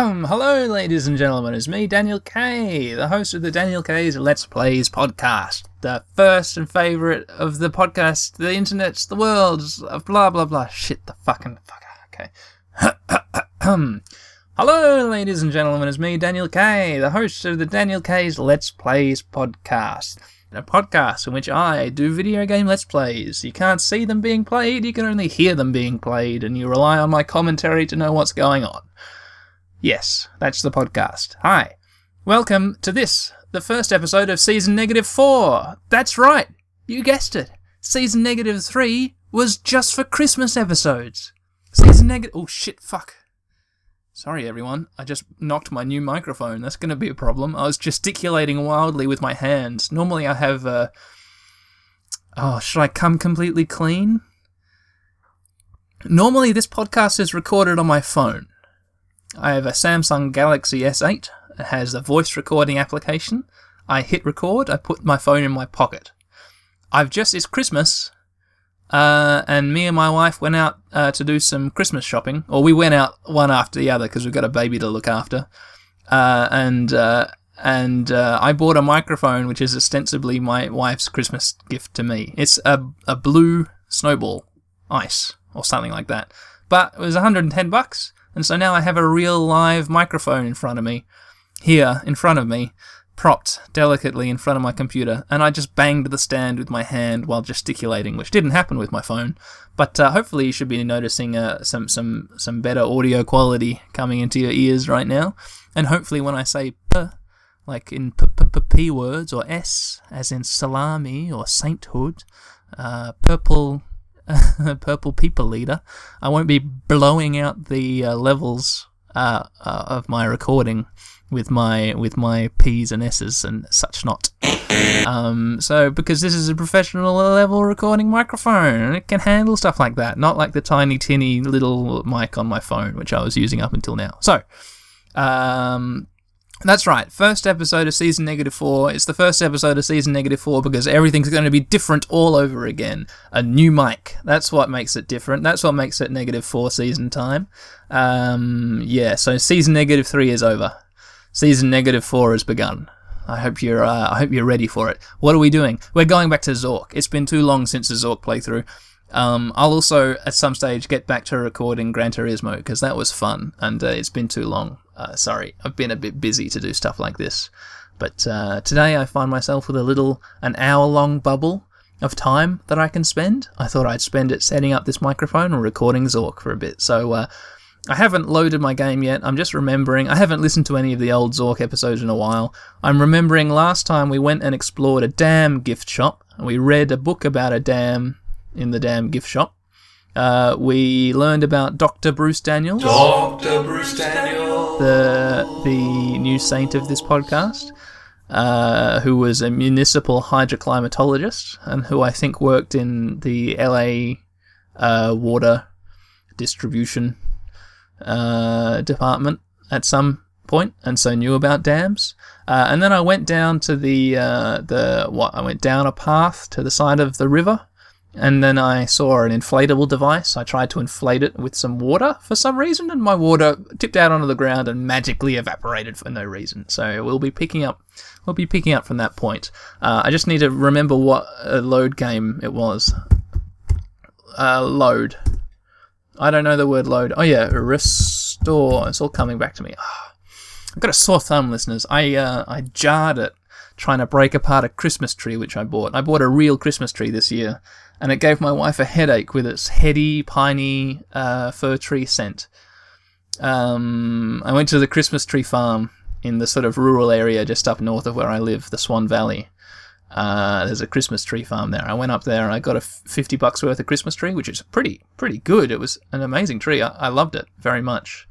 Hello, ladies and gentlemen. It's me, Daniel K, the host of the Daniel K's Let's Plays podcast, the first and favorite of the podcast, the internet's, the world's, blah blah blah. Shit, the fucking fucker. Okay. Hello, ladies and gentlemen. It's me, Daniel K, the host of the Daniel K's Let's Plays podcast. A podcast in which I do video game Let's Plays. You can't see them being played, you can only hear them being played, and you rely on my commentary to know what's going on. Yes, that's the podcast. Hi. Welcome to this, the first episode of season negative four. That's right. You guessed it. Season negative three was just for Christmas episodes. Season negative. Oh shit, fuck. Sorry, everyone. I just knocked my new microphone. That's going to be a problem. I was gesticulating wildly with my hands. Normally, I have. Uh... Oh, should I come completely clean? Normally, this podcast is recorded on my phone. I have a Samsung Galaxy S8. It has a voice recording application. I hit record. I put my phone in my pocket. I've just. It's Christmas. Uh, and me and my wife went out uh, to do some Christmas shopping, or we went out one after the other because we've got a baby to look after. Uh, and uh, and uh, I bought a microphone, which is ostensibly my wife's Christmas gift to me. It's a a blue snowball ice or something like that, but it was 110 bucks, and so now I have a real live microphone in front of me, here in front of me, propped delicately in front of my computer, and I just banged the stand with my hand while gesticulating, which didn't happen with my phone. But uh, hopefully, you should be noticing uh, some some some better audio quality coming into your ears right now. And hopefully, when I say p, like in p p p, p words, or s as in salami or sainthood, uh, purple. purple people leader. I won't be blowing out the uh, levels uh, uh, of my recording with my with my P's and S's and such not. Um, so because this is a professional level recording microphone it can handle stuff like that, not like the tiny tinny little mic on my phone which I was using up until now. So, um, that's right. First episode of season negative four. It's the first episode of season negative four because everything's going to be different all over again. A new mic. That's what makes it different. That's what makes it negative four season time. Um, yeah. So season negative three is over. Season negative four has begun. I hope you're. Uh, I hope you're ready for it. What are we doing? We're going back to Zork. It's been too long since the Zork playthrough. Um, I'll also at some stage get back to recording Gran Turismo because that was fun, and uh, it's been too long. Uh, sorry, I've been a bit busy to do stuff like this, but uh, today I find myself with a little an hour long bubble of time that I can spend. I thought I'd spend it setting up this microphone and recording Zork for a bit. So uh, I haven't loaded my game yet. I'm just remembering. I haven't listened to any of the old Zork episodes in a while. I'm remembering last time we went and explored a dam gift shop. And we read a book about a dam in the dam gift shop. Uh, we learned about Dr. Bruce Daniels. Dr. Bruce Daniels. The, the new saint of this podcast. Uh, who was a municipal hydroclimatologist and who I think worked in the LA uh, water distribution uh, department at some point, and so knew about dams. Uh, and then I went down to the uh, the what I went down a path to the side of the river, and then I saw an inflatable device. I tried to inflate it with some water for some reason, and my water tipped out onto the ground and magically evaporated for no reason. So we'll be picking up. We'll be picking up from that point. Uh, I just need to remember what a load game it was. Uh, load. I don't know the word load. Oh yeah, restore. It's all coming back to me. Oh, I've got a sore thumb, listeners. I uh, I jarred it trying to break apart a Christmas tree which I bought. I bought a real Christmas tree this year, and it gave my wife a headache with its heady, piney uh, fir tree scent. Um, I went to the Christmas tree farm in the sort of rural area just up north of where I live, the Swan Valley. Uh, there's a Christmas tree farm there. I went up there and I got a 50 bucks worth of Christmas tree, which is pretty pretty good. It was an amazing tree. I, I loved it very much.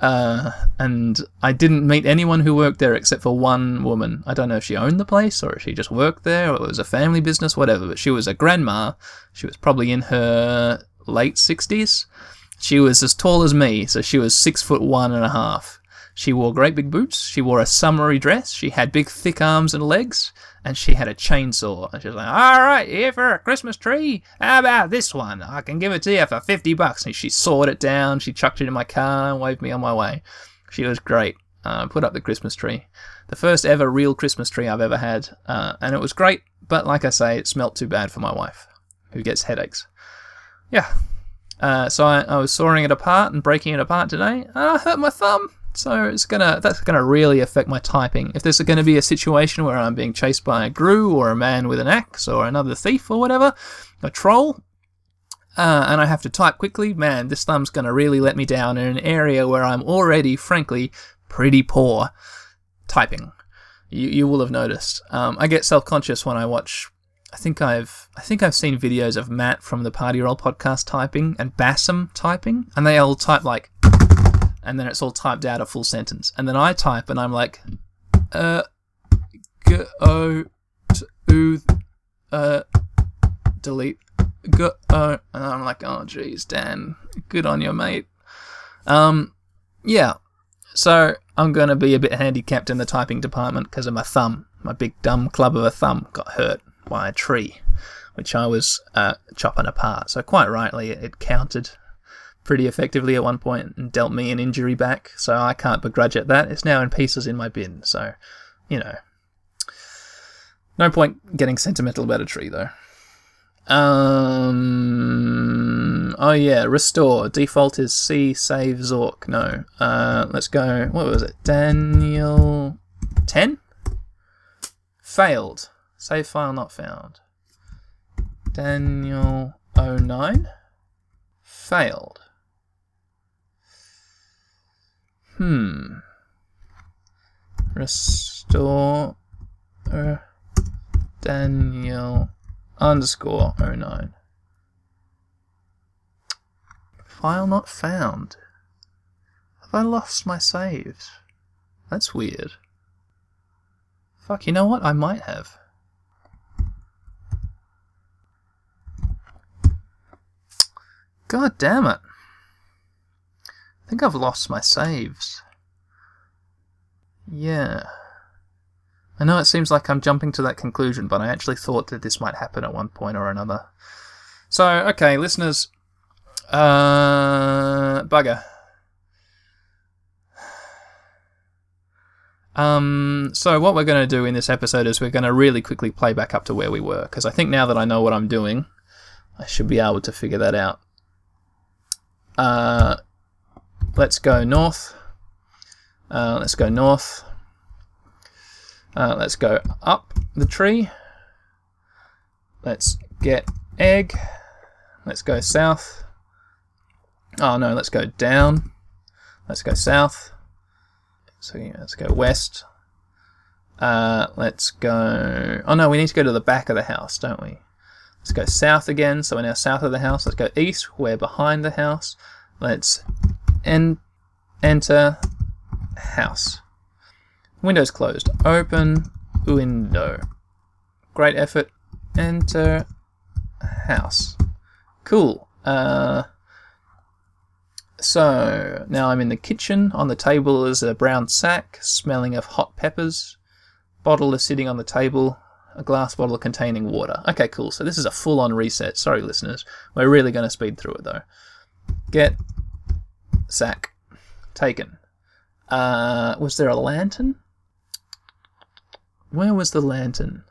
Uh, and I didn't meet anyone who worked there except for one woman. I don't know if she owned the place or if she just worked there or it was a family business, whatever. But she was a grandma. She was probably in her late 60s. She was as tall as me, so she was six foot one and a half. She wore great big boots. She wore a summery dress. She had big, thick arms and legs. And she had a chainsaw. And she was like, All right, here for a Christmas tree. How about this one? I can give it to you for 50 bucks. And she sawed it down. She chucked it in my car and waved me on my way. She was great. Uh, put up the Christmas tree. The first ever real Christmas tree I've ever had. Uh, and it was great, but like I say, it smelt too bad for my wife, who gets headaches. Yeah. Uh, so I, I was sawing it apart and breaking it apart today, and I hurt my thumb. So it's gonna that's gonna really affect my typing. If there's gonna be a situation where I'm being chased by a grue or a man with an axe or another thief or whatever, a troll, uh, and I have to type quickly, man, this thumb's gonna really let me down in an area where I'm already, frankly, pretty poor typing. You you will have noticed. Um, I get self conscious when I watch. I think I've I think I've seen videos of Matt from the Party Roll podcast typing and Bassam typing, and they all type like and then it's all typed out a full sentence. And then I type and I'm like, uh, go to, uh, delete, go, and I'm like, oh, geez, Dan, good on you, mate. Um, yeah. So I'm going to be a bit handicapped in the typing department because of my thumb. My big dumb club of a thumb got hurt by a tree, which I was uh, chopping apart. So quite rightly, it counted pretty effectively at one point and dealt me an injury back, so I can't begrudge it that. It's now in pieces in my bin, so, you know. No point getting sentimental about a tree, though. Um. Oh yeah, restore. Default is C save Zork. No. Uh. Let's go. What was it? Daniel. Ten. Failed. Save file not found. Daniel 09. Failed. Hmm. Restore uh, Daniel underscore 09. File not found. Have I lost my saves? That's weird. Fuck, you know what? I might have. God damn it. I think I've lost my saves. Yeah. I know it seems like I'm jumping to that conclusion, but I actually thought that this might happen at one point or another. So, okay, listeners. Uh, bugger. Um, so what we're going to do in this episode is we're going to really quickly play back up to where we were, because I think now that I know what I'm doing, I should be able to figure that out. Uh, let's go north. Uh, let's go north. Uh, let's go up the tree. Let's get egg. Let's go south. Oh no, let's go down. Let's go south. So yeah, let's go west. Uh, let's go. Oh no, we need to go to the back of the house, don't we? Let's go south again. So we're now south of the house. Let's go east. We're behind the house. Let's en- enter house. Windows closed. Open window. Great effort. Enter house. Cool. Uh, so now I'm in the kitchen. On the table is a brown sack smelling of hot peppers. Bottle is sitting on the table. A glass bottle containing water. Okay, cool. So this is a full on reset. Sorry, listeners. We're really going to speed through it though. Get sack. Taken. Uh, was there a lantern? Where was the lantern?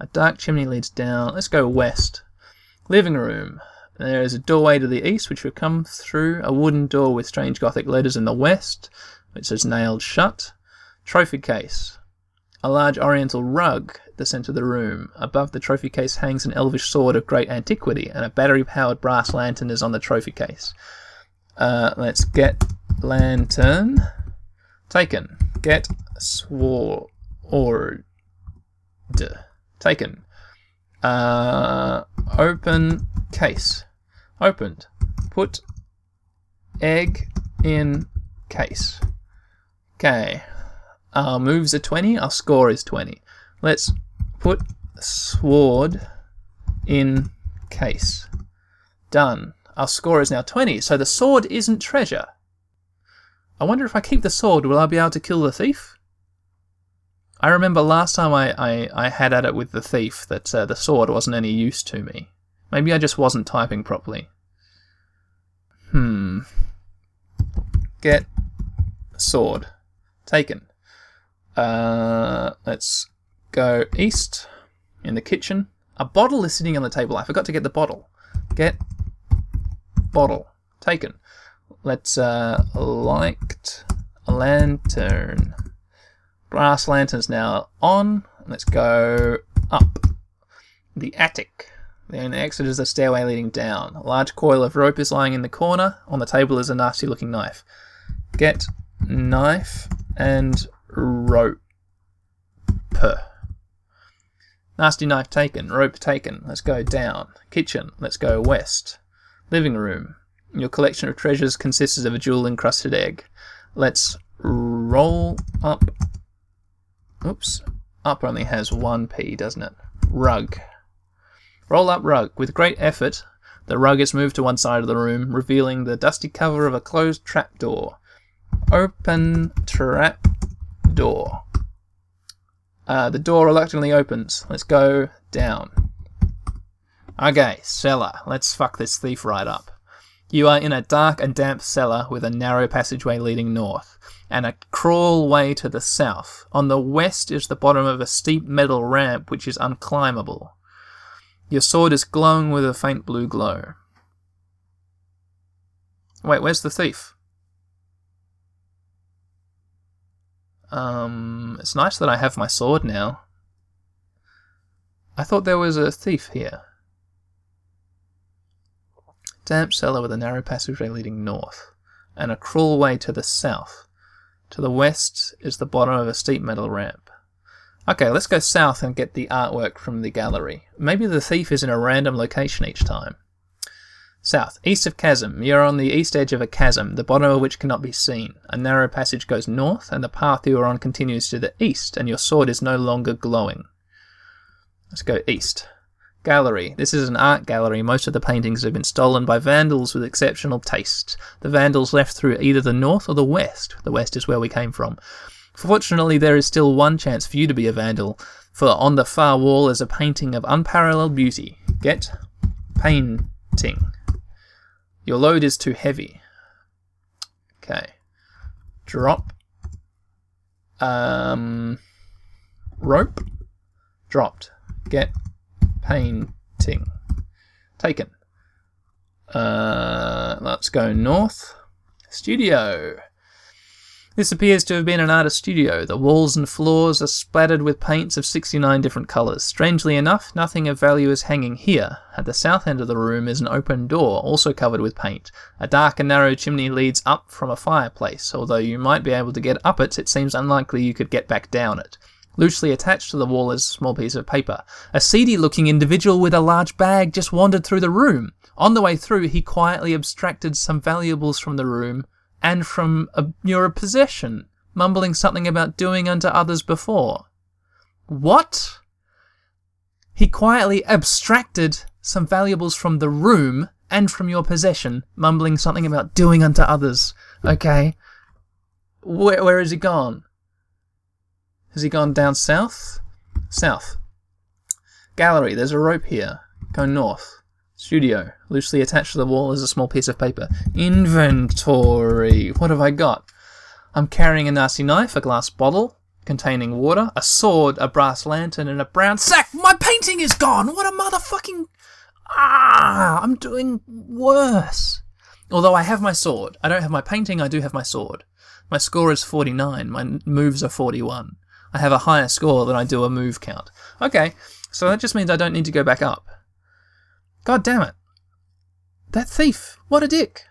A dark chimney leads down. Let's go west. Living room. There is a doorway to the east, which we come through. A wooden door with strange Gothic letters in the west, which is nailed shut. Trophy case. A large oriental rug at the centre of the room. Above the trophy case hangs an elvish sword of great antiquity, and a battery powered brass lantern is on the trophy case. Uh, let's get lantern. Taken. Get sword. Taken. Uh, open case. Opened. Put egg in case. Okay. Our moves are 20. Our score is 20. Let's put sword in case. Done. Our score is now 20, so the sword isn't treasure. I wonder if I keep the sword, will I be able to kill the thief? I remember last time I, I, I had at it with the thief that uh, the sword wasn't any use to me. Maybe I just wasn't typing properly. Hmm. Get sword. Taken. Uh, let's go east in the kitchen. A bottle is sitting on the table. I forgot to get the bottle. Get bottle. Taken. Let's uh, light a lantern. Brass lanterns now on. Let's go up. The attic. The only exit is the stairway leading down. A large coil of rope is lying in the corner. On the table is a nasty looking knife. Get knife and rope. Nasty knife taken. Rope taken. Let's go down. Kitchen. Let's go west. Living room. Your collection of treasures consists of a jewel encrusted egg. Let's roll up. Oops. Up only has one P, doesn't it? Rug. Roll up rug. With great effort, the rug is moved to one side of the room, revealing the dusty cover of a closed trap door. Open trap door. Uh, the door reluctantly opens. Let's go down. Okay, cellar. Let's fuck this thief right up. You are in a dark and damp cellar with a narrow passageway leading north, and a crawl way to the south. On the west is the bottom of a steep metal ramp which is unclimbable. Your sword is glowing with a faint blue glow. Wait, where's the thief? Um, it's nice that I have my sword now. I thought there was a thief here. Damp cellar with a narrow passageway leading north, and a cruel way to the south. To the west is the bottom of a steep metal ramp. Okay, let's go south and get the artwork from the gallery. Maybe the thief is in a random location each time. South, east of chasm. You're on the east edge of a chasm, the bottom of which cannot be seen. A narrow passage goes north, and the path you are on continues to the east, and your sword is no longer glowing. Let's go east. Gallery. This is an art gallery. Most of the paintings have been stolen by vandals with exceptional taste. The vandals left through either the north or the west. The west is where we came from. Fortunately, there is still one chance for you to be a vandal, for on the far wall is a painting of unparalleled beauty. Get painting. Your load is too heavy. Okay. Drop. Um, rope. Dropped. Get painting. Taken. Uh, let's go north. Studio. This appears to have been an artist's studio. The walls and floors are splattered with paints of 69 different colours. Strangely enough, nothing of value is hanging here. At the south end of the room is an open door, also covered with paint. A dark and narrow chimney leads up from a fireplace. Although you might be able to get up it, it seems unlikely you could get back down it. Loosely attached to the wall is a small piece of paper. A seedy looking individual with a large bag just wandered through the room. On the way through, he quietly abstracted some valuables from the room and from a, your possession, mumbling something about doing unto others before. What? He quietly abstracted some valuables from the room and from your possession, mumbling something about doing unto others. Okay. Where, where has he gone? Has he gone down south? South. Gallery, there's a rope here. Go north. Studio. Loosely attached to the wall is a small piece of paper. Inventory. What have I got? I'm carrying a nasty knife, a glass bottle containing water, a sword, a brass lantern, and a brown sack. My painting is gone! What a motherfucking. Ah! I'm doing worse. Although I have my sword. I don't have my painting, I do have my sword. My score is 49, my moves are 41. I have a higher score than I do a move count. Okay, so that just means I don't need to go back up. God damn it. That thief. What a dick.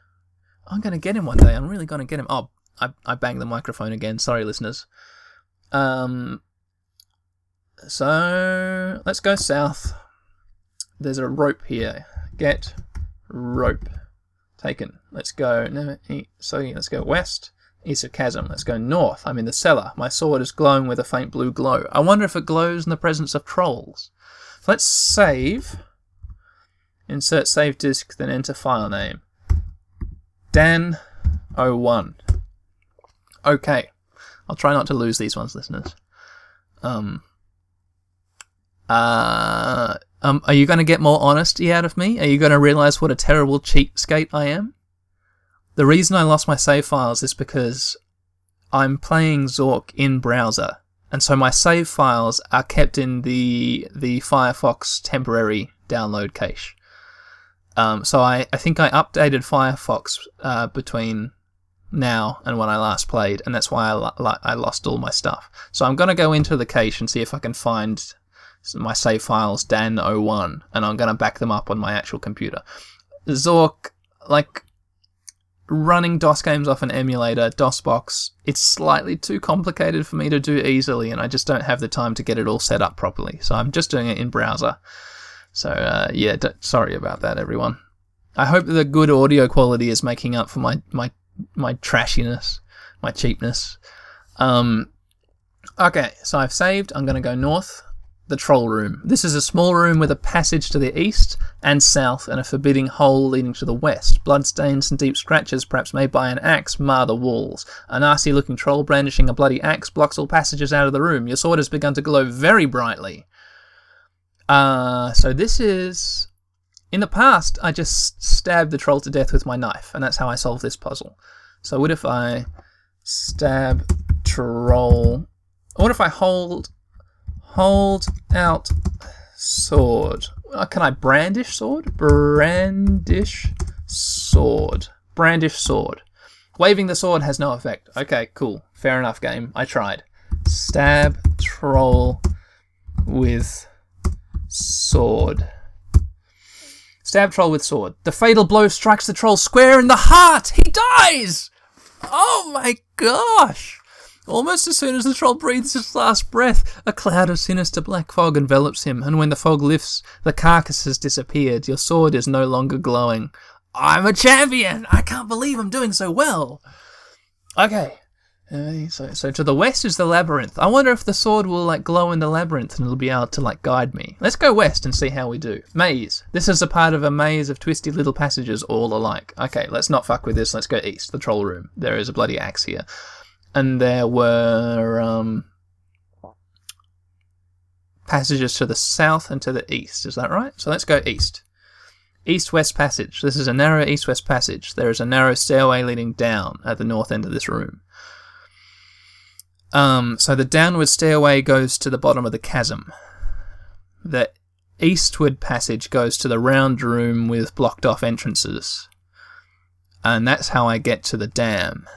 I'm going to get him one day. I'm really going to get him. Oh, I, I banged the microphone again. Sorry, listeners. Um, so let's go south. There's a rope here. Get rope. Taken. Let's go. No, so let's go west. East a chasm. Let's go north. I'm in the cellar. My sword is glowing with a faint blue glow. I wonder if it glows in the presence of trolls. Let's save. Insert save disk, then enter file name. Dan01. Okay. I'll try not to lose these ones, listeners. Um. Uh, um, are you going to get more honesty out of me? Are you going to realize what a terrible cheapskate I am? The reason I lost my save files is because I'm playing Zork in browser, and so my save files are kept in the the Firefox temporary download cache. Um, so I, I think I updated Firefox uh, between now and when I last played, and that's why I, lo- I lost all my stuff. So I'm going to go into the cache and see if I can find my save files Dan01, and I'm going to back them up on my actual computer. Zork, like running DOS games off an emulator, DOSBox, it's slightly too complicated for me to do easily, and I just don't have the time to get it all set up properly. So I'm just doing it in browser. So uh, yeah, d- sorry about that, everyone. I hope the good audio quality is making up for my my my trashiness, my cheapness. Um, okay, so I've saved. I'm going to go north. The troll room. This is a small room with a passage to the east and south and a forbidding hole leading to the west. Bloodstains and deep scratches, perhaps made by an axe, mar the walls. A nasty looking troll brandishing a bloody axe blocks all passages out of the room. Your sword has begun to glow very brightly. Uh, so this is. In the past, I just stabbed the troll to death with my knife, and that's how I solved this puzzle. So what if I stab troll? What if I hold hold out sword? Uh, can I brandish sword? Brandish sword. Brandish sword. Waving the sword has no effect. Okay, cool. Fair enough, game. I tried. Stab troll with sword. Stab troll with sword. The fatal blow strikes the troll square in the heart. He dies. Oh my gosh! Almost as soon as the troll breathes his last breath, a cloud of sinister black fog envelops him, and when the fog lifts, the carcass has disappeared. Your sword is no longer glowing. I'm a champion! I can't believe I'm doing so well! Okay. Uh, so, so to the west is the labyrinth. I wonder if the sword will like glow in the labyrinth and it'll be able to like guide me. Let's go west and see how we do. Maze. This is a part of a maze of twisty little passages all alike. Okay, let's not fuck with this. Let's go east. The troll room. There is a bloody axe here, and there were um passages to the south and to the east. Is that right? So let's go east. East west passage. This is a narrow east west passage. There is a narrow stairway leading down at the north end of this room. Um, so the downward stairway goes to the bottom of the chasm. The eastward passage goes to the round room with blocked off entrances. And that's how I get to the dam.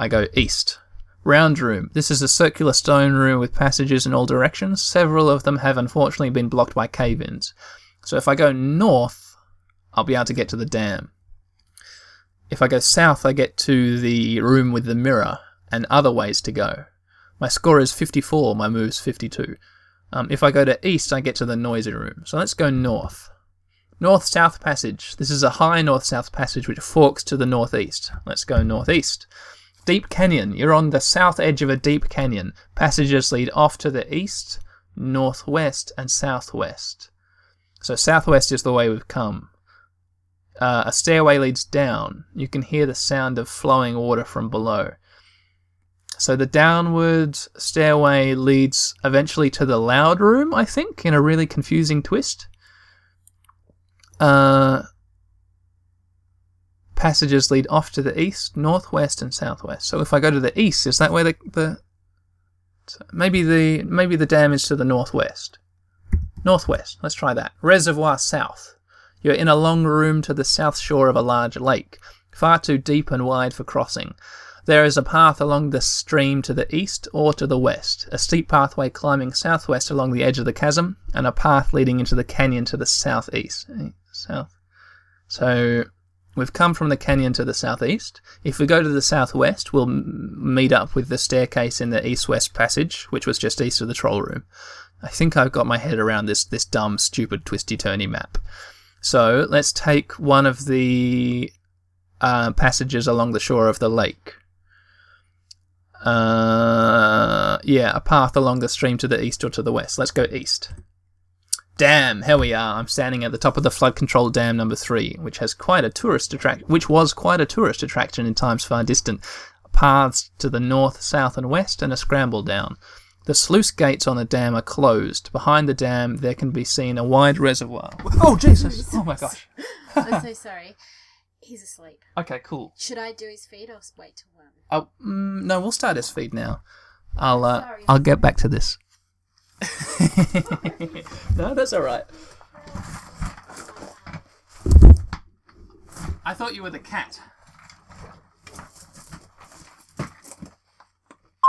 I go east. Round room. This is a circular stone room with passages in all directions. Several of them have unfortunately been blocked by cave ins. So if I go north, I'll be able to get to the dam. If I go south, I get to the room with the mirror and other ways to go. My score is 54, my move's 52. Um, if I go to east, I get to the noisy room. So let's go north. North South Passage. This is a high north south passage which forks to the northeast. Let's go northeast. Deep Canyon. You're on the south edge of a deep canyon. Passages lead off to the east, northwest, and southwest. So southwest is the way we've come. Uh, a stairway leads down. You can hear the sound of flowing water from below. So the downward stairway leads eventually to the loud room, I think, in a really confusing twist. Uh, passages lead off to the east, northwest, and southwest. So if I go to the east, is that where the, the maybe the maybe the dam is to the northwest? Northwest. Let's try that. Reservoir south. You're in a long room to the south shore of a large lake, far too deep and wide for crossing. There is a path along the stream to the east or to the west, a steep pathway climbing southwest along the edge of the chasm, and a path leading into the canyon to the southeast. Eh, south. So we've come from the canyon to the southeast. If we go to the southwest, we'll meet up with the staircase in the east-west passage, which was just east of the troll room. I think I've got my head around this this dumb, stupid, twisty-turny map. So let's take one of the uh, passages along the shore of the lake. Uh, yeah, a path along the stream to the east or to the west. Let's go east. Dam, here we are. I'm standing at the top of the flood control dam number three, which has quite a tourist attraction, which was quite a tourist attraction in times far distant. Paths to the north, south, and west, and a scramble down. The sluice gates on the dam are closed. Behind the dam, there can be seen a wide reservoir. Oh Jesus! Oh my gosh! I'm so sorry. He's asleep. Okay, cool. Should I do his feed or wait till one? Oh, mm, no, we'll start his feed now. I'll uh, Sorry. I'll get back to this. no, that's all right. I thought you were the cat.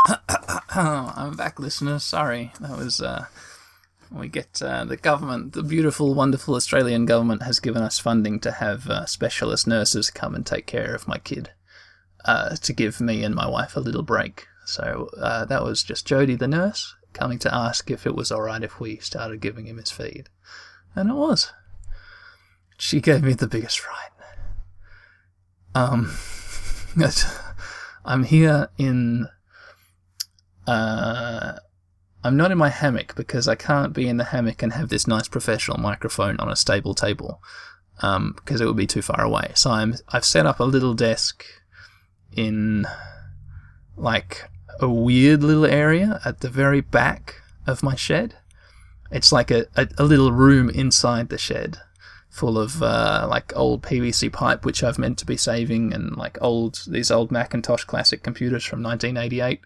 I'm back, listeners. Sorry, that was. Uh, we get uh, the government, the beautiful, wonderful Australian government, has given us funding to have uh, specialist nurses come and take care of my kid uh, to give me and my wife a little break. So uh, that was just Jodie, the nurse, coming to ask if it was all right if we started giving him his feed, and it was. She gave me the biggest fright. Um, I'm here in. Uh, I'm not in my hammock because I can't be in the hammock and have this nice professional microphone on a stable table, um, because it would be too far away. So I'm I've set up a little desk in like a weird little area at the very back of my shed. It's like a, a, a little room inside the shed full of uh, like old PVC pipe, which I've meant to be saving, and like old these old Macintosh classic computers from 1988.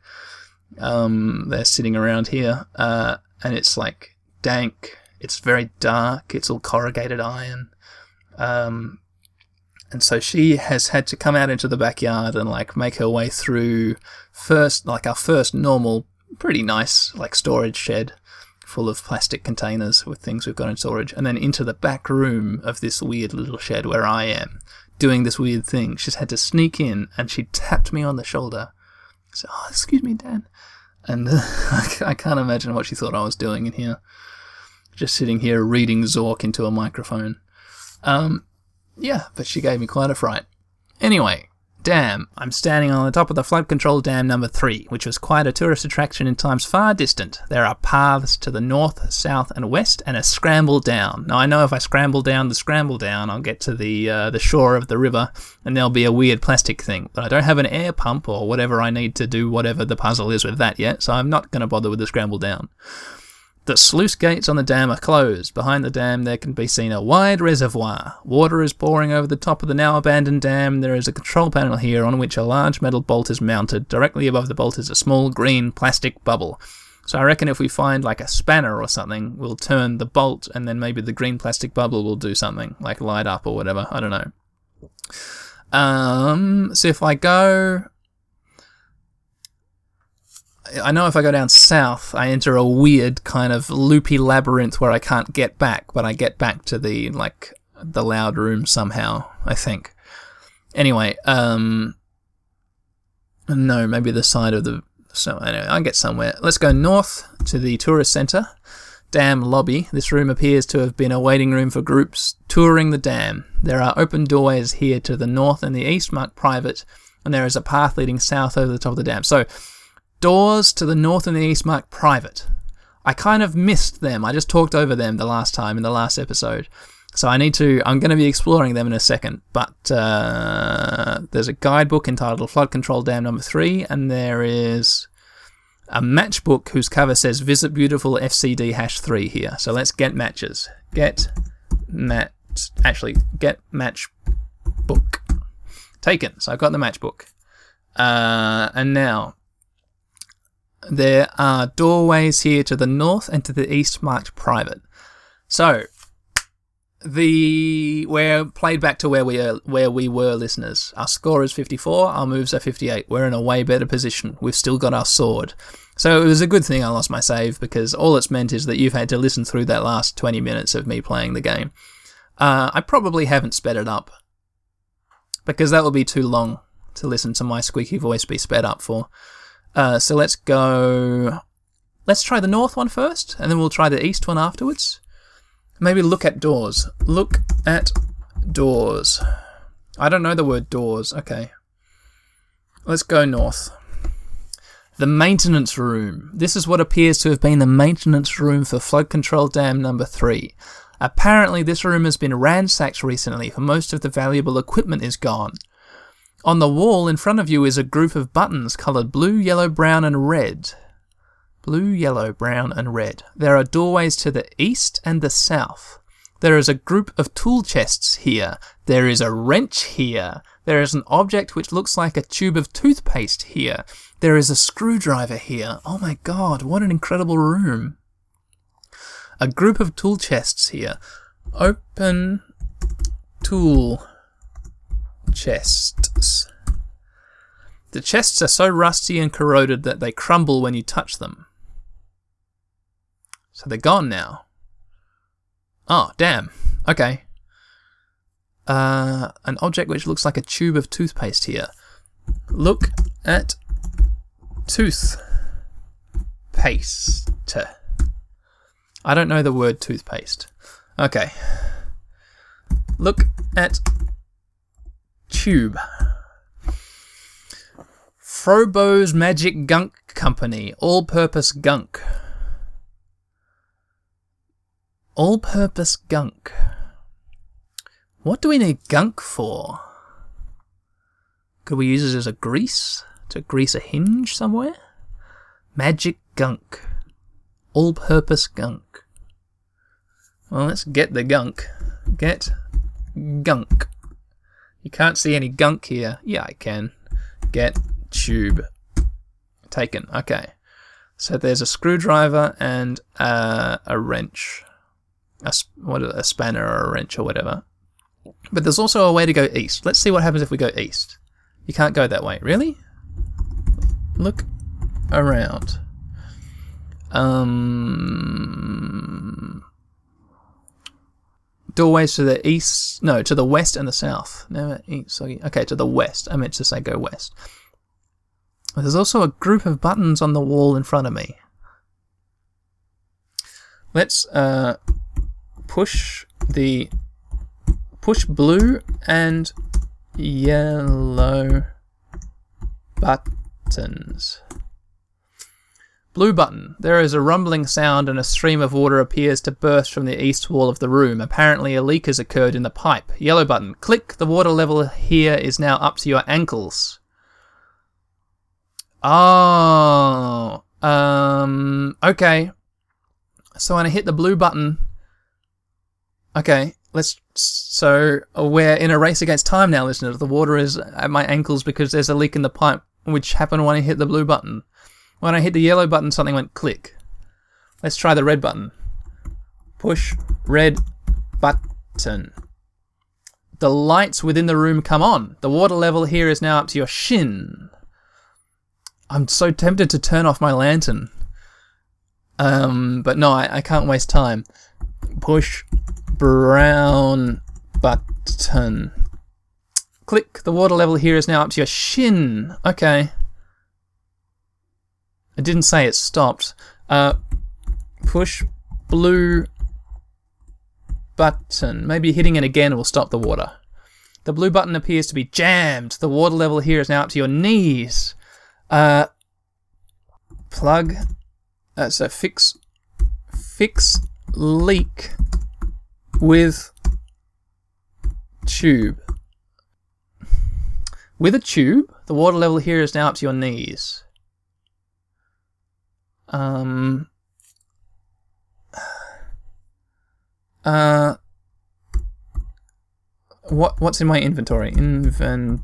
Um, they're sitting around here, uh, and it's like dank. It's very dark. It's all corrugated iron. Um, and so she has had to come out into the backyard and like make her way through first like our first normal pretty nice like storage shed full of plastic containers with things we've got in storage and then into the back room of this weird little shed where I am doing this weird thing. She's had to sneak in and she tapped me on the shoulder. So oh, excuse me Dan. And uh, I can't imagine what she thought I was doing in here. Just sitting here reading Zork into a microphone. Um yeah, but she gave me quite a fright. Anyway, dam. I'm standing on the top of the flood control dam number three, which was quite a tourist attraction in times far distant. There are paths to the north, south, and west, and a scramble down. Now I know if I scramble down the scramble down, I'll get to the uh, the shore of the river, and there'll be a weird plastic thing. But I don't have an air pump or whatever I need to do whatever the puzzle is with that yet, so I'm not going to bother with the scramble down. The sluice gates on the dam are closed. Behind the dam, there can be seen a wide reservoir. Water is pouring over the top of the now abandoned dam. There is a control panel here on which a large metal bolt is mounted. Directly above the bolt is a small green plastic bubble. So I reckon if we find like a spanner or something, we'll turn the bolt and then maybe the green plastic bubble will do something, like light up or whatever. I don't know. Um, so if I go I know if I go down south, I enter a weird kind of loopy labyrinth where I can't get back, but I get back to the like the loud room somehow. I think. Anyway, um, no, maybe the side of the. So anyway, I get somewhere. Let's go north to the tourist centre. Dam lobby. This room appears to have been a waiting room for groups touring the dam. There are open doorways here to the north and the east marked private, and there is a path leading south over the top of the dam. So doors to the north and the east marked private. I kind of missed them. I just talked over them the last time in the last episode. So I need to. I'm going to be exploring them in a second. But uh, there's a guidebook entitled Flood Control Dam Number Three, and there is a matchbook whose cover says Visit Beautiful FCD Hash Three here. So let's get matches. Get match. Actually, get match book. Taken. So I've got the matchbook. Uh, and now there are doorways here to the north and to the east marked private. So the we're played back to where we are, where we were listeners. Our score is 54, our moves are 58. We're in a way better position. We've still got our sword. So it was a good thing I lost my save because all it's meant is that you've had to listen through that last 20 minutes of me playing the game. Uh, I probably haven't sped it up because that would be too long to listen to my squeaky voice be sped up for. Uh, so let's go. Let's try the north one first, and then we'll try the east one afterwards. Maybe look at doors. Look at doors. I don't know the word doors. Okay. Let's go north. The maintenance room. This is what appears to have been the maintenance room for flood control dam number 3. Apparently, this room has been ransacked recently, for most of the valuable equipment is gone. On the wall in front of you is a group of buttons coloured blue, yellow, brown, and red. Blue, yellow, brown, and red. There are doorways to the east and the south. There is a group of tool chests here. There is a wrench here. There is an object which looks like a tube of toothpaste here. There is a screwdriver here. Oh my god, what an incredible room. A group of tool chests here. Open tool chests. The chests are so rusty and corroded that they crumble when you touch them. So they're gone now. Oh, damn. Okay. Uh, an object which looks like a tube of toothpaste here. Look at toothpaste. I don't know the word toothpaste. Okay. Look at tube. Frobozz Magic Gunk Company, all purpose gunk. All purpose gunk. What do we need gunk for? Could we use it as a grease? To grease a hinge somewhere? Magic gunk. All purpose gunk. Well, let's get the gunk. Get gunk. You can't see any gunk here. Yeah, I can. Get tube. Taken. Okay. So there's a screwdriver and uh, a wrench. A, what, a spanner or a wrench or whatever. But there's also a way to go east. Let's see what happens if we go east. You can't go that way. Really? Look around. Um, doorways to the east, no, to the west and the south. No, east. Okay, to the west. I meant to say go west. There's also a group of buttons on the wall in front of me. Let's uh, push the push blue and yellow buttons. Blue button. There is a rumbling sound and a stream of water appears to burst from the east wall of the room. Apparently, a leak has occurred in the pipe. Yellow button. Click. The water level here is now up to your ankles. Oh. Um. Okay. So when I hit the blue button. Okay. Let's. So we're in a race against time now, listeners. The water is at my ankles because there's a leak in the pipe, which happened when I hit the blue button. When I hit the yellow button, something went click. Let's try the red button. Push red button. The lights within the room come on. The water level here is now up to your shin. I'm so tempted to turn off my lantern. Um, but no, I, I can't waste time. Push brown button. Click. The water level here is now up to your shin. Okay. It didn't say it stopped. Uh, push blue button. Maybe hitting it again will stop the water. The blue button appears to be jammed. The water level here is now up to your knees. Uh, plug. Uh, so fix, fix leak with tube. With a tube, the water level here is now up to your knees. Um. Uh. What what's in my inventory? Inventory.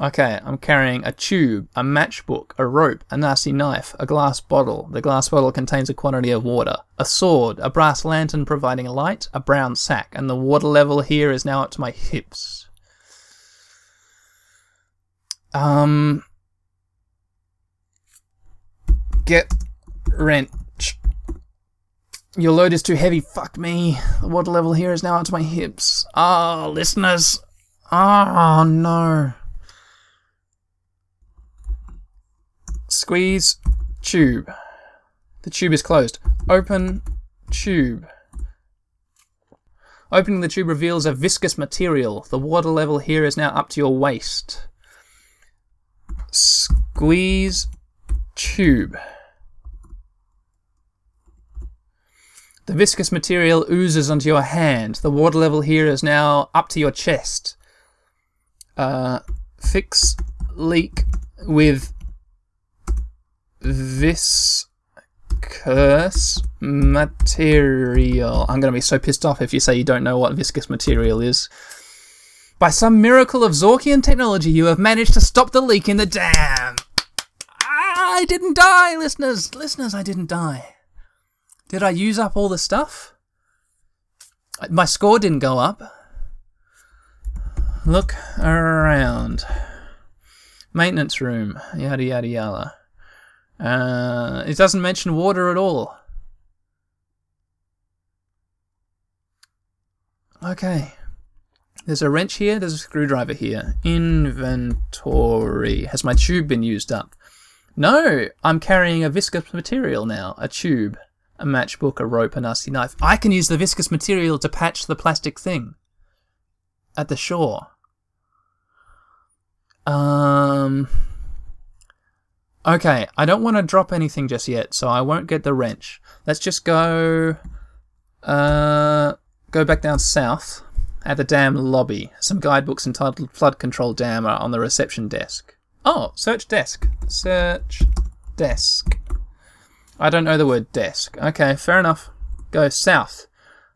Okay, I'm carrying a tube, a matchbook, a rope, a nasty knife, a glass bottle. The glass bottle contains a quantity of water, a sword, a brass lantern providing light, a brown sack, and the water level here is now up to my hips. Um, Get wrench. Your load is too heavy. Fuck me. The water level here is now up to my hips. Ah, oh, listeners. Oh, no. Squeeze tube. The tube is closed. Open tube. Opening the tube reveals a viscous material. The water level here is now up to your waist. Squeeze tube. The viscous material oozes onto your hand. The water level here is now up to your chest. Uh, fix leak with viscous viscous material. I'm going to be so pissed off if you say you don't know what viscous material is. By some miracle of Zorkian technology, you have managed to stop the leak in the dam. I didn't die, listeners. Listeners, I didn't die. Did I use up all the stuff? My score didn't go up. Look around. Maintenance room. Yada yada yada. Uh, it doesn't mention water at all. Okay. There's a wrench here, there's a screwdriver here. Inventory. Has my tube been used up? No, I'm carrying a viscous material now. A tube, a matchbook, a rope, a nasty knife. I can use the viscous material to patch the plastic thing at the shore. Um. Okay, I don't want to drop anything just yet, so I won't get the wrench. Let's just go. Uh, go back down south at the dam lobby. Some guidebooks entitled Flood Control Dam are on the reception desk. Oh, search desk. Search desk. I don't know the word desk. Okay, fair enough. Go south.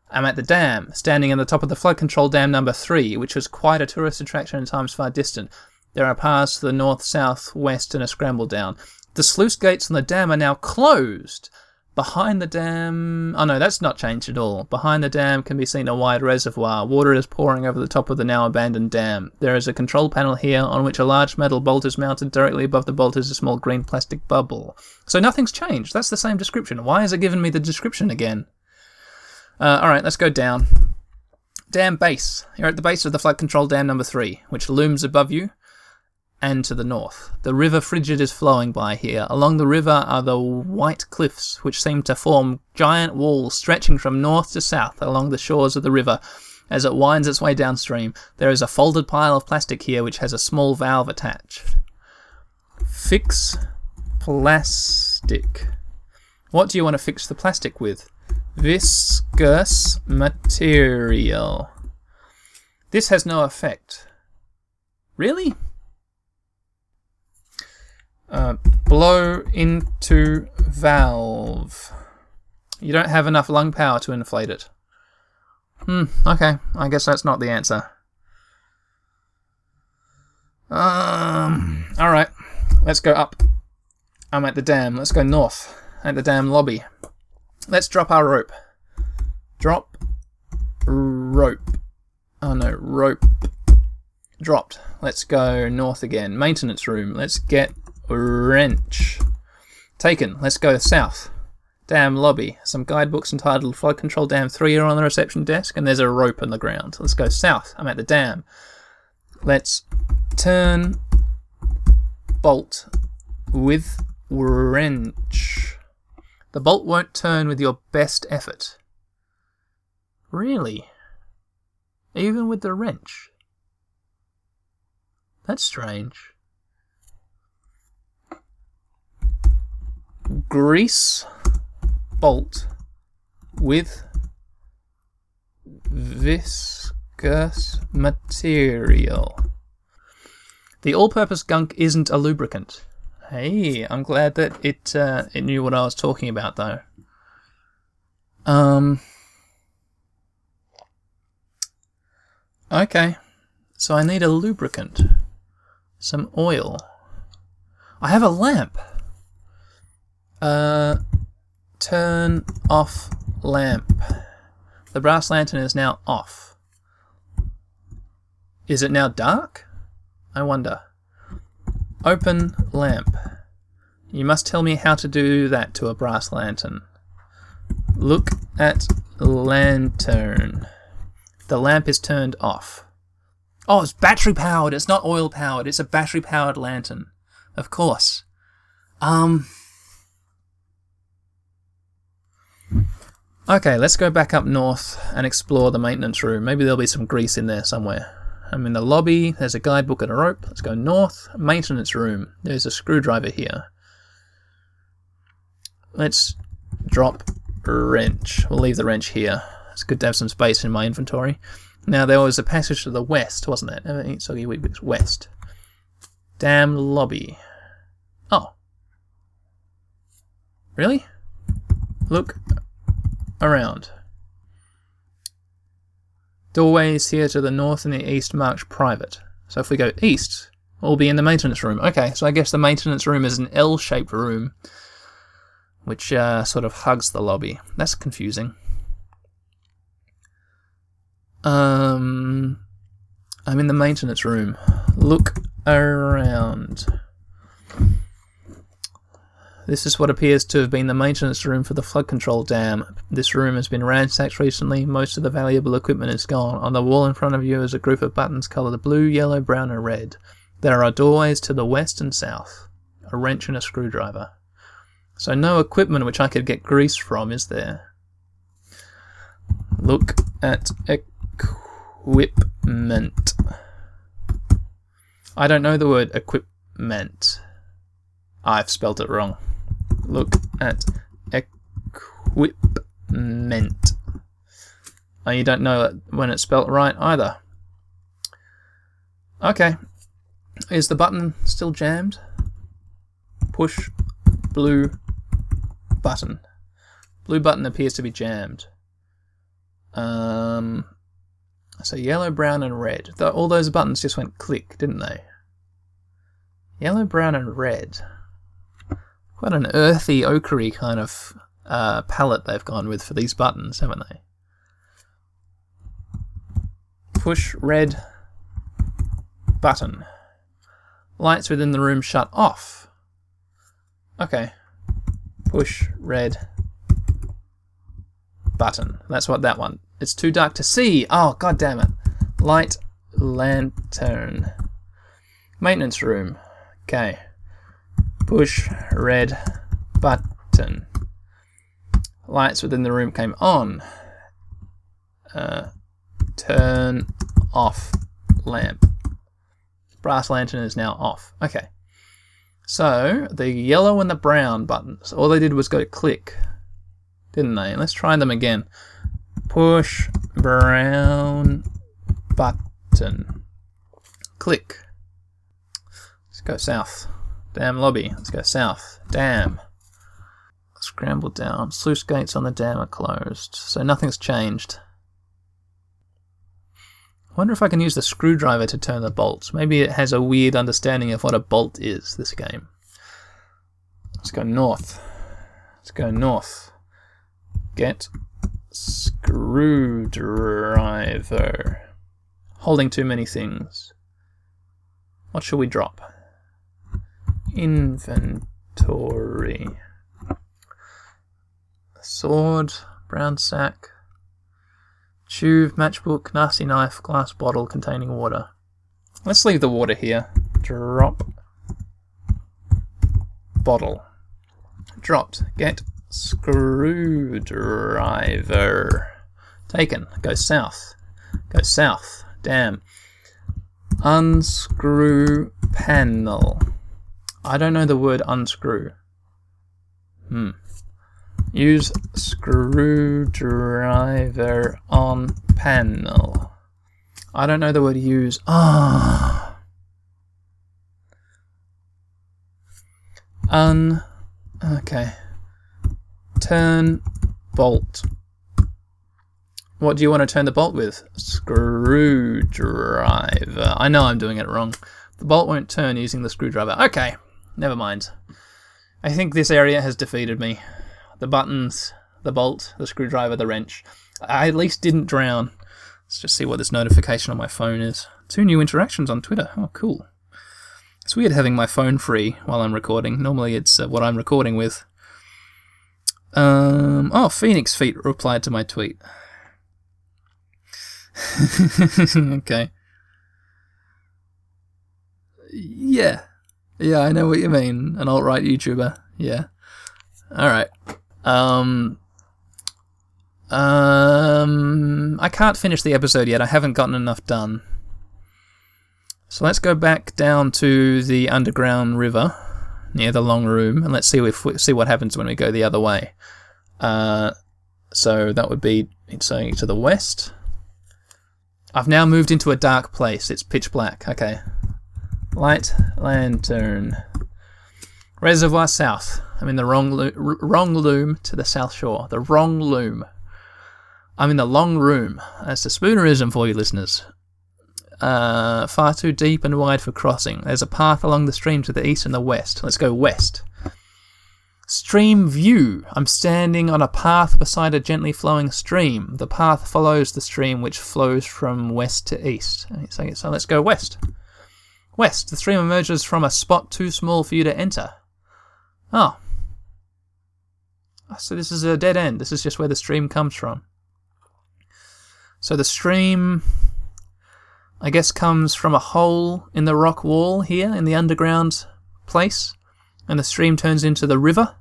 I'm at the dam, standing on the top of the flood control dam number three, which was quite a tourist attraction in times far distant. There are paths to the north, south, west, and a scramble down. The sluice gates on the dam are now closed. Behind the dam. Oh no, that's not changed at all. Behind the dam can be seen a wide reservoir. Water is pouring over the top of the now abandoned dam. There is a control panel here on which a large metal bolt is mounted. Directly above the bolt is a small green plastic bubble. So nothing's changed. That's the same description. Why is it giving me the description again? Uh, Alright, let's go down. Dam base. You're at the base of the flood control dam number three, which looms above you and to the north. The river Frigid is flowing by here. Along the river are the white cliffs, which seem to form giant walls stretching from north to south along the shores of the river. As it winds its way downstream, there is a folded pile of plastic here which has a small valve attached. Fix plastic. What do you want to fix the plastic with? Viscous material. This has no effect. Really? Uh, blow into valve. You don't have enough lung power to inflate it. Hmm, okay. I guess that's not the answer. Um, alright. Let's go up. I'm at the dam. Let's go north. At the dam lobby. Let's drop our rope. Drop. Rope. Oh no, rope. Dropped. Let's go north again. Maintenance room. Let's get wrench. Taken. Let's go south. Dam lobby. Some guidebooks entitled Flood Control Dam 3 are on the reception desk, and there's a rope on the ground. Let's go south. I'm at the dam. Let's turn bolt with wrench. The bolt won't turn with your best effort. Really? Even with the wrench? That's strange. Grease bolt with viscous material. The all-purpose gunk isn't a lubricant. Hey, I'm glad that it uh, it knew what I was talking about though. Um. Okay, so I need a lubricant, some oil. I have a lamp. Uh, turn off lamp. The brass lantern is now off. Is it now dark? I wonder. Open lamp. You must tell me how to do that to a brass lantern. Look at lantern. The lamp is turned off. Oh, it's battery powered. It's not oil powered. It's a battery powered lantern. Of course. Um. Okay, let's go back up north and explore the maintenance room. Maybe there'll be some grease in there somewhere. I'm in the lobby, there's a guidebook and a rope. Let's go north. Maintenance room. There's a screwdriver here. Let's drop wrench. We'll leave the wrench here. It's good to have some space in my inventory. Now, there was a passage to the west, wasn't it? Soggy Weet-Bix West. Dam lobby. Oh. Really? look around. Doorways here to the north and the east marked private. So if we go east, we'll be in the maintenance room. Okay, so I guess the maintenance room is an L-shaped room, which uh, sort of hugs the lobby. That's confusing. Um, I'm in the maintenance room. Look around. This is what appears to have been the maintenance room for the flood control dam. This room has been ransacked recently. Most of the valuable equipment is gone. On the wall in front of you is a group of buttons coloured blue, yellow, brown, and red. There are doorways to the west and south, a wrench and a screwdriver. So no equipment which I could get grease from, is there? Look at equipment. I don't know the word equipment. I've spelt it wrong. Look at equipment. Oh, you don't know when it's spelt right either. Okay. Is the button still jammed? Push blue button. Blue button appears to be jammed. Um, so yellow, brown, and red. all those buttons just went click, didn't they? Yellow, brown, and red. Quite an earthy, ochre kind of uh, palette they've gone with for these buttons, haven't they? Push red button. Lights within the room shut off. Okay. Push red button. That's what that one. It's too dark to see. Oh, god damn it. Light lantern. Maintenance room. Okay. Push red button. Lights within the room came on. Uh, turn off lamp. Brass lantern is now off. Okay. So, the yellow and the brown buttons, all they did was go click, didn't they? Let's try them again. Push brown button. Click. Let's go south. Dam lobby. Let's go south. Dam. Scramble down. Sluice gates on the dam are closed, so nothing's changed. I wonder if I can use the screwdriver to turn the bolts. Maybe it has a weird understanding of what a bolt is, this game. Let's go north. Let's go north. Get screwdriver. Holding too many things. What shall we drop? Inventory. Sword, brown sack, tube, matchbook, nasty knife, glass bottle containing water. Let's leave the water here. Drop bottle. Dropped. Get screwdriver. Taken. Go south. Go south. Dam. Unscrew panel. I don't know the word unscrew. Hmm. Use screwdriver on panel. I don't know the word use. Ah. Un. Okay. Turn bolt. What do you want to turn the bolt with? Screwdriver. I know I'm doing it wrong. The bolt won't turn using the screwdriver. Okay. Never mind. I think this area has defeated me. The buttons, the bolt, the screwdriver, the wrench. I at least didn't drown. Let's just see what this notification on my phone is. Two new interactions on Twitter. Oh, cool. It's weird having my phone free while I'm recording. Normally it's uh, what I'm recording with. Um, oh, Phoenix Feet replied to my tweet. okay. Yeah. Yeah, I know what you mean. An alt right YouTuber. Yeah. Alright. Um. Um. I can't finish the episode yet. I haven't gotten enough done. So let's go back down to the underground river near the long room, and let's see if we, see what happens when we go the other way. Uh, so that would be it's saying to the west. I've now moved into a dark place. It's pitch black. Okay. Light lantern. Reservoir South. I'm in the wrong, lo- wrong loom to the south shore. The wrong loom. I'm in the long room. That's the spoonerism for you listeners. Uh, far too deep and wide for crossing. There's a path along the stream to the east and the west. Let's go west. Stream view. I'm standing on a path beside a gently flowing stream. The path follows the stream which flows from west to east. So let's go west. West. The stream emerges from a spot too small for you to enter. Oh. So this is a dead end. This is just where the stream comes from. So the stream, I guess, comes from a hole in the rock wall here in the underground place, and the stream turns into the river,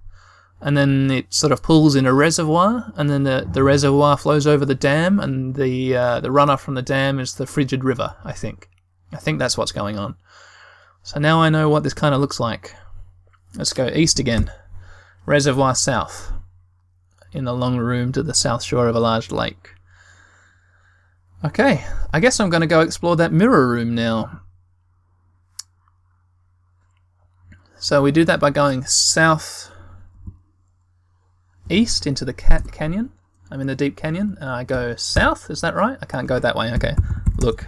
and then it sort of pulls in a reservoir, and then the, the reservoir flows over the dam, and the uh, the runoff from the dam is the frigid river. I think, I think that's what's going on. So now I know what this kind of looks like. Let's go east again. Reservoir south. In the long room to the south shore of a large lake. Okay, I guess I'm going to go explore that mirror room now. So we do that by going south east into the ca- canyon. I'm in the deep canyon, and I go south. Is that right? I can't go that way. Okay, look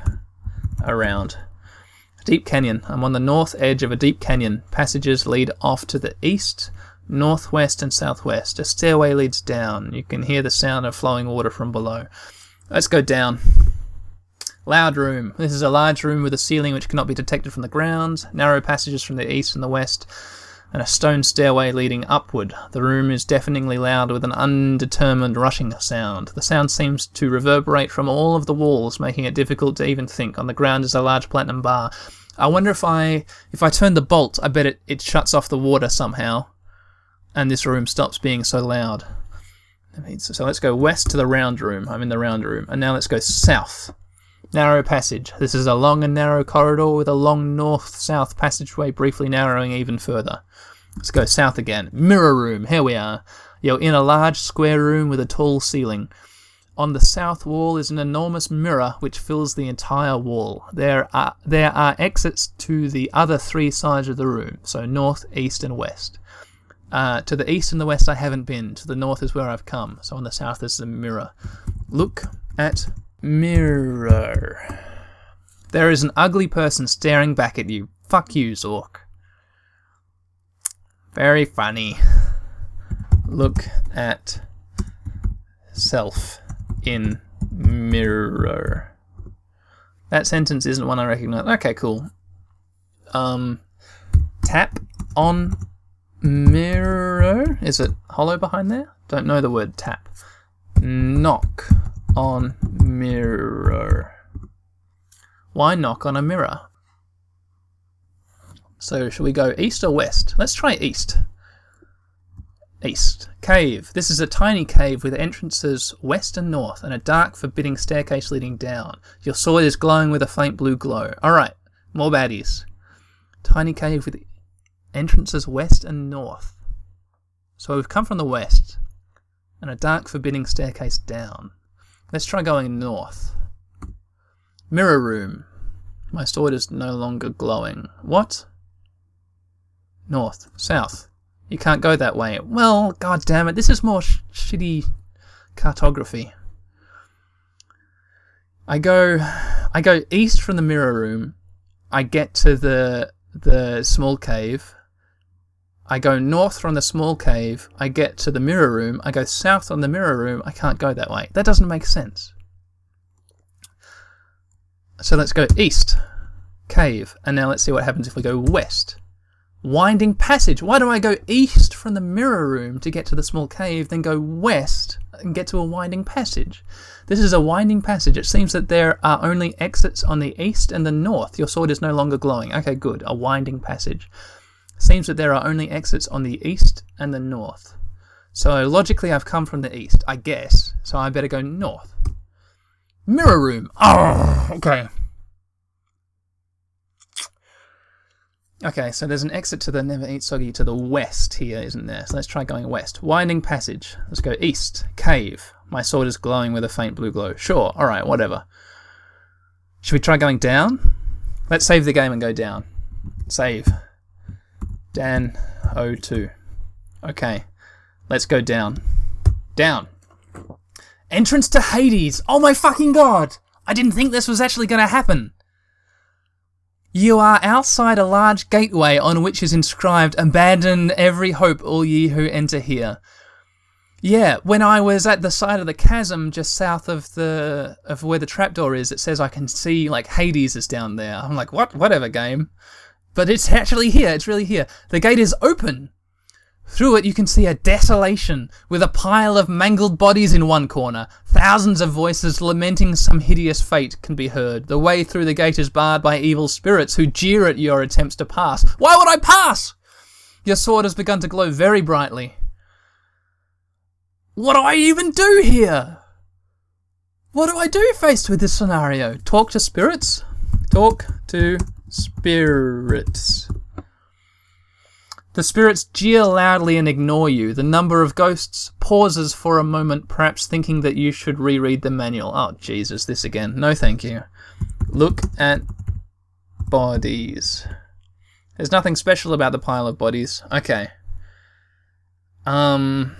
around. Deep canyon. I'm on the north edge of a deep canyon. Passages lead off to the east, northwest, and southwest. A stairway leads down. You can hear the sound of flowing water from below. Let's go down. Loud room. This is a large room with a ceiling which cannot be detected from the ground, narrow passages from the east and the west, and a stone stairway leading upward. The room is deafeningly loud with an undetermined rushing sound. The sound seems to reverberate from all of the walls, making it difficult to even think. On the ground is a large platinum bar. I wonder if I if I turn the bolt, I bet it, it shuts off the water somehow, and this room stops being so loud. So let's go west to the round room. I'm in the round room. And now let's go south. Narrow passage. This is a long and narrow corridor with a long north south passageway briefly narrowing even further. Let's go south again. Mirror room. Here we are. You're in a large square room with a tall ceiling. On the south wall is an enormous mirror which fills the entire wall. There are there are exits to the other three sides of the room, so north, east, and west. Uh, to the east and the west, I haven't been. To the north is where I've come. So on the south is the mirror. Look at mirror. There is an ugly person staring back at you. Fuck you, Zork. Very funny. Look at self in mirror. That sentence isn't one I recognize. Okay, cool. Um, tap on mirror. Is it hollow behind there? Don't know the word tap. Knock on mirror. Why knock on a mirror? So, shall we go east or west? Let's try east. East. Cave. This is a tiny cave with entrances west and north and a dark, forbidding staircase leading down. Your sword is glowing with a faint blue glow. Alright, more baddies. Tiny cave with entrances west and north. So we've come from the west and a dark, forbidding staircase down. Let's try going north. Mirror room. My sword is no longer glowing. What? North. South. You can't go that way. Well, god damn it, this is more sh- shitty cartography. I go I go east from the mirror room. I get to the the small cave. I go north from the small cave. I get to the mirror room. I go south on the mirror room. I can't go that way. That doesn't make sense. So let's go east. Cave. And now let's see what happens if we go west. Winding passage. Why do I go east from the mirror room to get to the small cave, then go west and get to a winding passage? This is a winding passage. It seems that there are only exits on the east and the north. Your sword is no longer glowing. Okay, good. A winding passage. Seems that there are only exits on the east and the north. So logically, I've come from the east, I guess. So I better go north. Mirror room. Oh, okay. Okay, so there's an exit to the Never Eat Soggy to the west here, isn't there? So let's try going west. Winding passage. Let's go east. Cave. My sword is glowing with a faint blue glow. Sure, alright, whatever. Should we try going down? Let's save the game and go down. Save. Dan. 02. Okay, let's go down. Down. Entrance to Hades. Oh my fucking god! I didn't think this was actually going to happen. You are outside a large gateway on which is inscribed, Abandon every hope, all ye who enter here. Yeah, when I was at the side of the chasm just south of the of where the trapdoor is, it says I can see like Hades is down there. I'm like, what? Whatever game. But it's actually here. It's really here. The gate is open. Through it, you can see a desolation with a pile of mangled bodies in one corner. Thousands of voices lamenting some hideous fate can be heard. The way through the gate is barred by evil spirits who jeer at your attempts to pass. Why would I pass? Your sword has begun to glow very brightly. What do I even do here? What do I do faced with this scenario? Talk to spirits? Talk to spirits. The spirits jeer loudly and ignore you. The number of ghosts pauses for a moment, perhaps thinking that you should reread the manual. Oh, Jesus, this again. No, thank you. Look at bodies. There's nothing special about the pile of bodies. Okay. Um.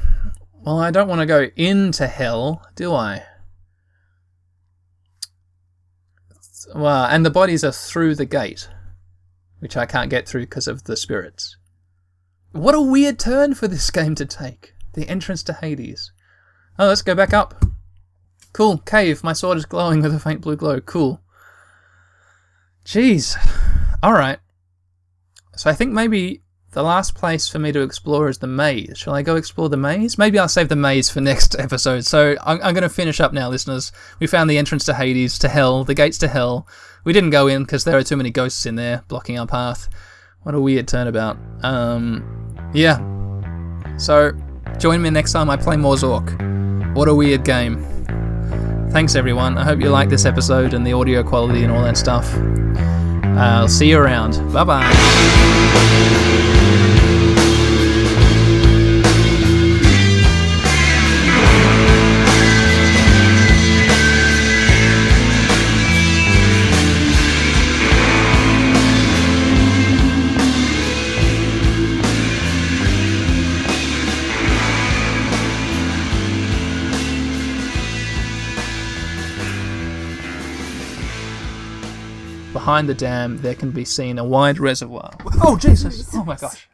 Well, I don't want to go into hell, do I? Well, and the bodies are through the gate, which I can't get through because of the spirits. What a weird turn for this game to take. The entrance to Hades. Oh, let's go back up. Cool, cave. My sword is glowing with a faint blue glow. Cool. Jeez. Alright. So I think maybe the last place for me to explore is the maze. Shall I go explore the maze? Maybe I'll save the maze for next episode. So I'm, I'm going to finish up now, listeners. We found the entrance to Hades, to hell, the gates to hell. We didn't go in because there are too many ghosts in there blocking our path. What a weird turnabout. Um, yeah. So join me next time I play more Zork. What a weird game. Thanks, everyone. I hope you like this episode and the audio quality and all that stuff. I'll see you around. Bye bye. Behind the dam, there can be seen a wide reservoir. Oh, Jesus! Oh my gosh.